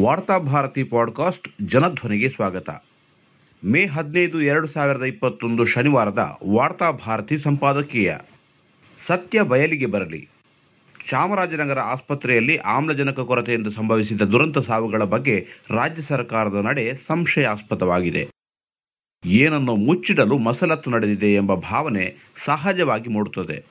Varthabharati podcast ಜನಧ್ವನಿಗೆ ಸ್ವಾಗತ. ಮೇ ಹದಿನೈದು ಎರಡು ಸಾವಿರದ ಇಪ್ಪತ್ತೊಂದು ಶನಿವಾರದ ವಾರ್ತಾಭಾರತಿ ಸಂಪಾದಕೀಯ. ಸತ್ಯ ಬಯಲಿಗೆ ಬರಲಿ. ಚಾಮರಾಜನಗರ ಆಸ್ಪತ್ರೆಯಲ್ಲಿ ಆಮ್ಲಜನಕ ಕೊರತೆಯಿಂದ ಸಂಭವಿಸಿದ ದುರಂತ ಸಾವುಗಳ ಬಗ್ಗೆ ರಾಜ್ಯ ಸರ್ಕಾರದ ನಡೆ ಸಂಶಯಾಸ್ಪದವಾಗಿದೆ. ಏನನ್ನು ಮುಚ್ಚಿಡಲು ಮಸಲತ್ತು ನಡೆದಿದೆ ಎಂಬ ಭಾವನೆ ಸಹಜವಾಗಿ ಮೂಡುತ್ತದೆ.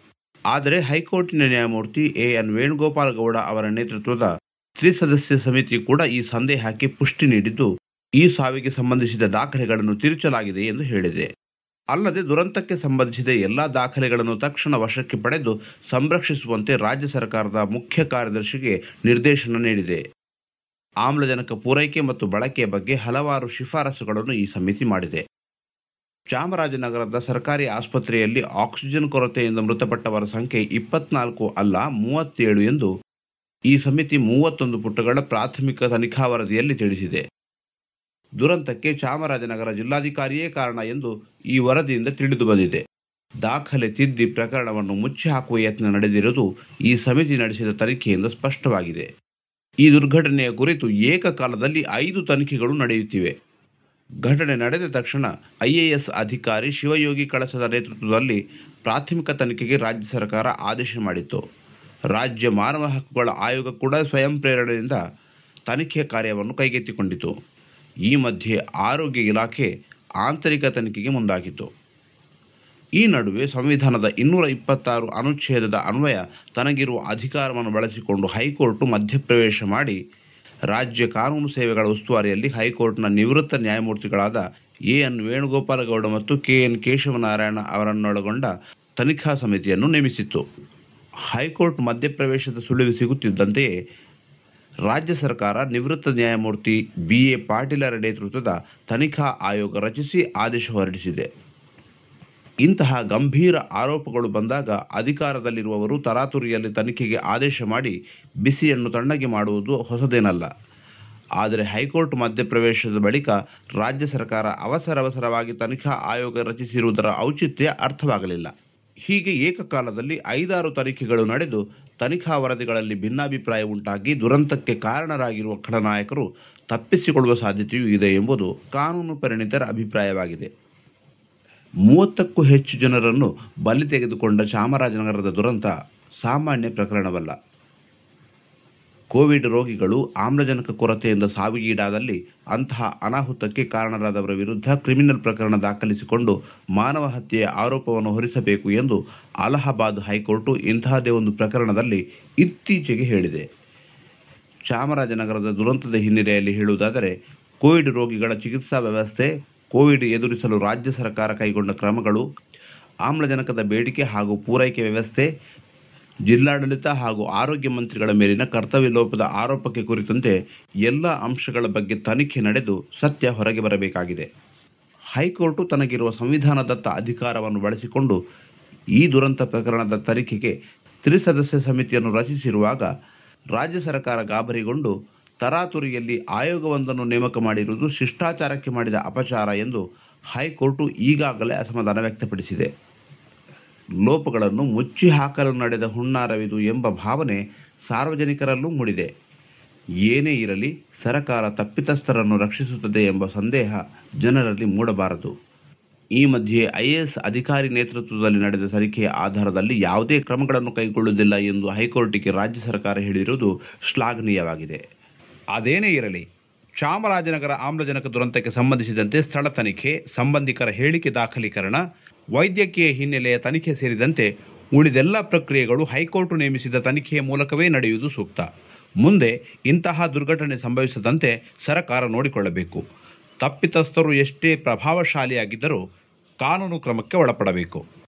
ಆದರೆ ಹೈಕೋರ್ಟಿನ ನ್ಯಾಯಮೂರ್ತಿ ಎ ಎನ್ ವೇಣುಗೋಪಾಲ್ ಗೌಡ ಅವರ ನೇತೃತ್ವದ ತ್ರಿಸದಸ್ಯ ಸಮಿತಿ ಕೂಡ ಈ ಸಂದೇಹಕ್ಕೆ ಪುಷ್ಟಿ ನೀಡಿದ್ದು, ಈ ಸಾವಿಗೆ ಸಂಬಂಧಿಸಿದ ದಾಖಲೆಗಳನ್ನು ತಿರುಚಲಾಗಿದೆ ಎಂದು ಹೇಳಿದೆ. ಅಲ್ಲದೆ ದುರಂತಕ್ಕೆ ಸಂಬಂಧಿಸಿದ ಎಲ್ಲಾ ದಾಖಲೆಗಳನ್ನು ತಕ್ಷಣ ವಶಕ್ಕೆ ಪಡೆದು ಸಂರಕ್ಷಿಸುವಂತೆ ರಾಜ್ಯ ಸರ್ಕಾರದ ಮುಖ್ಯ ಕಾರ್ಯದರ್ಶಿಗೆ ನಿರ್ದೇಶನ ನೀಡಿದೆ. ಆಮ್ಲಜನಕ ಪೂರೈಕೆ ಮತ್ತು ಬಳಕೆಯ ಬಗ್ಗೆ ಹಲವಾರು ಶಿಫಾರಸುಗಳನ್ನು ಈ ಸಮಿತಿ ಮಾಡಿದೆ. ಚಾಮರಾಜನಗರದ ಸರ್ಕಾರಿ ಆಸ್ಪತ್ರೆಯಲ್ಲಿ ಆಕ್ಸಿಜನ್ ಕೊರತೆಯಿಂದ ಮೃತಪಟ್ಟವರ ಸಂಖ್ಯೆ ಇಪ್ಪತ್ನಾಲ್ಕು ಅಲ್ಲ, ಮೂವತ್ತೇಳು ಎಂದು ಈ ಸಮಿತಿ ಮೂವತ್ತೊಂದು ಪುಟಗಳ ಪ್ರಾಥಮಿಕ ತನಿಖಾ ವರದಿಯಲ್ಲಿ ತಿಳಿಸಿದೆ. ದುರಂತಕ್ಕೆ ಚಾಮರಾಜನಗರ ಜಿಲ್ಲಾಧಿಕಾರಿಯೇ ಕಾರಣ ಎಂದು ಈ ವರದಿಯಿಂದ ತಿಳಿದು ಬಂದಿದೆ. ದಾಖಲೆ ತಿದ್ದಿ ಪ್ರಕರಣವನ್ನು ಮುಚ್ಚಿ ಹಾಕುವ ಯತ್ನ ನಡೆದಿರುವುದು ಈ ಸಮಿತಿ ನಡೆಸಿದ ತನಿಖೆಯಿಂದ ಸ್ಪಷ್ಟವಾಗಿದೆ. ಈ ದುರ್ಘಟನೆಯ ಕುರಿತು ಏಕಕಾಲದಲ್ಲಿ ಐದು ತನಿಖೆಗಳು ನಡೆಯುತ್ತಿವೆ. ಘಟನೆ ನಡೆದ ತಕ್ಷಣ ಐಎಎಸ್ ಅಧಿಕಾರಿ ಶಿವಯೋಗಿ ಕಳಸದ ನೇತೃತ್ವದಲ್ಲಿ ಪ್ರಾಥಮಿಕ ತನಿಖೆಗೆ ರಾಜ್ಯ ಸರ್ಕಾರ ಆದೇಶ ಮಾಡಿತ್ತು. ರಾಜ್ಯ ಮಾನವ ಹಕ್ಕುಗಳ ಆಯೋಗ ಕೂಡ ಸ್ವಯಂ ಪ್ರೇರಣೆಯಿಂದ ತನಿಖೆ ಕಾರ್ಯವನ್ನು ಕೈಗೆತ್ತಿಕೊಂಡಿತು. ಈ ಮಧ್ಯೆ ಆರೋಗ್ಯ ಇಲಾಖೆ ಆಂತರಿಕ ತನಿಖೆಗೆ ಮುಂದಾಗಿತ್ತು. ಈ ನಡುವೆ ಸಂವಿಧಾನದ ಇನ್ನೂರ ಇಪ್ಪತ್ತಾರು ಅನುಚ್ಛೇದದ ಅನ್ವಯ ತನಗಿರುವ ಅಧಿಕಾರವನ್ನು ಬಳಸಿಕೊಂಡು ಹೈಕೋರ್ಟ್ ಮಧ್ಯಪ್ರವೇಶ ಮಾಡಿ ರಾಜ್ಯ ಕಾನೂನು ಸೇವೆಗಳ ಉಸ್ತುವಾರಿಯಲ್ಲಿ ಹೈಕೋರ್ಟ್ನ ನಿವೃತ್ತ ನ್ಯಾಯಮೂರ್ತಿಗಳಾದ ಎ ಎನ್ ವೇಣುಗೋಪಾಲಗೌಡ ಮತ್ತು ಕೆ ಎನ್ ಕೇಶವನಾರಾಯಣ ಅವರನ್ನೊಳಗೊಂಡ ತನಿಖಾ ಸಮಿತಿಯನ್ನು ನೇಮಿಸಿತ್ತು. ಹೈಕೋರ್ಟ್ ಮಧ್ಯಪ್ರವೇಶದ ಸುಳಿವು ಸಿಗುತ್ತಿದ್ದಂತೆಯೇ ರಾಜ್ಯ ಸರ್ಕಾರ ನಿವೃತ್ತ ನ್ಯಾಯಮೂರ್ತಿ ಬಿ ಎ ಪಾಟೀಲರ ನೇತೃತ್ವದ ತನಿಖಾ ಆಯೋಗ ರಚಿಸಿ ಆದೇಶ ಹೊರಡಿಸಿದೆ. ಇಂತಹ ಗಂಭೀರ ಆರೋಪಗಳು ಬಂದಾಗ ಅಧಿಕಾರದಲ್ಲಿರುವವರು ತರಾತುರಿಯಲ್ಲಿ ತನಿಖೆಗೆ ಆದೇಶ ಮಾಡಿ ಬಿಸಿಯನ್ನು ತಣ್ಣಗೆ ಮಾಡುವುದು ಹೊಸದೇನಲ್ಲ. ಆದರೆ ಹೈಕೋರ್ಟ್ ಮಧ್ಯಪ್ರವೇಶದ ಬಳಿಕ ರಾಜ್ಯ ಸರ್ಕಾರ ಅವಸರವಸರವಾಗಿ ತನಿಖಾ ಆಯೋಗ ರಚಿಸಿರುವುದರ ಔಚಿತ್ಯ ಅರ್ಥವಾಗಲಿಲ್ಲ. ಹೀಗೆ ಏಕಕಾಲದಲ್ಲಿ ಐದಾರು ತನಿಖೆಗಳು ನಡೆದು ತನಿಖಾ ವರದಿಗಳಲ್ಲಿ ಭಿನ್ನಾಭಿಪ್ರಾಯ ಉಂಟಾಗಿ ದುರಂತಕ್ಕೆ ಕಾರಣರಾಗಿರುವ ಖಳನಾಯಕರು ತಪ್ಪಿಸಿಕೊಳ್ಳುವ ಸಾಧ್ಯತೆಯೂ ಇದೆ ಎಂಬುದು ಕಾನೂನು ಪರಿಣಿತರ ಅಭಿಪ್ರಾಯವಾಗಿದೆ. ಮೂವತ್ತಕ್ಕೂ ಹೆಚ್ಚು ಜನರನ್ನು ಬಲಿ ತೆಗೆದುಕೊಂಡ ಚಾಮರಾಜನಗರದ ದುರಂತ ಸಾಮಾನ್ಯ ಪ್ರಕರಣವಲ್ಲ. ಕೋವಿಡ್ ರೋಗಿಗಳು ಆಮ್ಲಜನಕ ಕೊರತೆಯಿಂದ ಸಾವಿಗೀಡಾದಲ್ಲಿ ಅಂತಹ ಅನಾಹುತಕ್ಕೆ ಕಾರಣರಾದವರ ವಿರುದ್ಧ ಕ್ರಿಮಿನಲ್ ಪ್ರಕರಣ ದಾಖಲಿಸಿಕೊಂಡು ಮಾನವ ಹತ್ಯೆಯ ಆರೋಪವನ್ನು ಹೊರಿಸಬೇಕು ಎಂದು ಅಲಹಾಬಾದ್ ಹೈಕೋರ್ಟ್ ಇಂತಹದೇ ಒಂದು ಪ್ರಕರಣದಲ್ಲಿ ಇತ್ತೀಚೆಗೆ ಹೇಳಿದೆ. ಚಾಮರಾಜನಗರದ ದುರಂತದ ಹಿನ್ನೆಲೆಯಲ್ಲಿ ಹೇಳುವುದಾದರೆ, ಕೋವಿಡ್ ರೋಗಿಗಳ ಚಿಕಿತ್ಸಾ ವ್ಯವಸ್ಥೆ, ಕೋವಿಡ್ ಎದುರಿಸಲು ರಾಜ್ಯ ಸರ್ಕಾರ ಕೈಗೊಂಡ ಕ್ರಮಗಳು, ಆಮ್ಲಜನಕದ ಬೇಡಿಕೆ ಹಾಗೂ ಪೂರೈಕೆ ವ್ಯವಸ್ಥೆ ಜಿಲ್ಲಾಡಳಿತ ಹಾಗೂ ಆರೋಗ್ಯ ಮಂತ್ರಿಗಳ ಮೇಲಿನ ಕರ್ತವ್ಯ ಲೋಪದ ಆರೋಪಕ್ಕೆ ಕುರಿತಂತೆ ಎಲ್ಲ ಅಂಶಗಳ ಬಗ್ಗೆ ತನಿಖೆ ನಡೆದು ಸತ್ಯ ಹೊರಗೆ ಬರಬೇಕಾಗಿದೆ. ಹೈಕೋರ್ಟು ತನಗಿರುವ ಸಂವಿಧಾನದತ್ತ ಅಧಿಕಾರವನ್ನು ಬಳಸಿಕೊಂಡು ಈ ದುರಂತ ಪ್ರಕರಣದ ತನಿಖೆಗೆ ತ್ರಿಸದಸ್ಯ ಸಮಿತಿಯನ್ನು ರಚಿಸಿರುವಾಗ ರಾಜ್ಯ ಸರ್ಕಾರ ಗಾಬರಿಗೊಂಡು ತರಾತುರಿಯಲ್ಲಿ ಆಯೋಗವೊಂದನ್ನು ನೇಮಕ ಮಾಡಿರುವುದು ಶಿಷ್ಟಾಚಾರಕ್ಕೆ ಮಾಡಿದ ಅಪಚಾರ ಎಂದು ಹೈಕೋರ್ಟು ಈಗಾಗಲೇ ಅಸಮಾಧಾನ ವ್ಯಕ್ತಪಡಿಸಿದೆ. ಲೋಪಗಳನ್ನು ಮುಚ್ಚಿ ಹಾಕಲು ನಡೆದ ಹುಣ್ಣಾರವಿದು ಎಂಬ ಭಾವನೆ ಸಾರ್ವಜನಿಕರಲ್ಲೂ ಮೂಡಿದೆ. ಏನೇ ಇರಲಿ, ಸರಕಾರ ತಪ್ಪಿತಸ್ಥರನ್ನು ರಕ್ಷಿಸುತ್ತದೆ ಎಂಬ ಸಂದೇಹ ಜನರಲ್ಲಿ ಮೂಡಬಾರದು. ಈ ಮಧ್ಯೆ ಐಎಎಸ್ ಅಧಿಕಾರಿ ನೇತೃತ್ವದಲ್ಲಿ ನಡೆದ ತನಿಖೆಯ ಆಧಾರದಲ್ಲಿ ಯಾವುದೇ ಕ್ರಮಗಳನ್ನು ಕೈಗೊಳ್ಳುವುದಿಲ್ಲ ಎಂದು ಹೈಕೋರ್ಟಿಗೆ ರಾಜ್ಯ ಸರ್ಕಾರ ಹೇಳಿರುವುದು ಶ್ಲಾಘನೀಯವಾಗಿದೆ. ಅದೇನೇ ಇರಲಿ, ಚಾಮರಾಜನಗರ ಆಮ್ಲಜನಕ ದುರಂತಕ್ಕೆ ಸಂಬಂಧಿಸಿದಂತೆ ಸ್ಥಳ ತನಿಖೆ, ಸಂಬಂಧಿಕರ ಹೇಳಿಕೆ ದಾಖಲೀಕರಣ ವೈದ್ಯಕೀಯ ಹಿನ್ನೆಲೆಯ ತನಿಖೆ ಸೇರಿದಂತೆ ಉಳಿದೆಲ್ಲ ಪ್ರಕ್ರಿಯೆಗಳು ಹೈಕೋರ್ಟ್ ನೇಮಿಸಿದ ತನಿಖೆಯ ಮೂಲಕವೇ ನಡೆಯುವುದು ಸೂಕ್ತ. ಮುಂದೆ ಇಂತಹ ದುರ್ಘಟನೆ ಸಂಭವಿಸದಂತೆ ಸರಕಾರ ನೋಡಿಕೊಳ್ಳಬೇಕು. ತಪ್ಪಿತಸ್ಥರು ಎಷ್ಟೇ ಪ್ರಭಾವಶಾಲಿಯಾಗಿದ್ದರೂ ಕಾನೂನು ಕ್ರಮಕ್ಕೆ ಒಳಪಡಬೇಕು.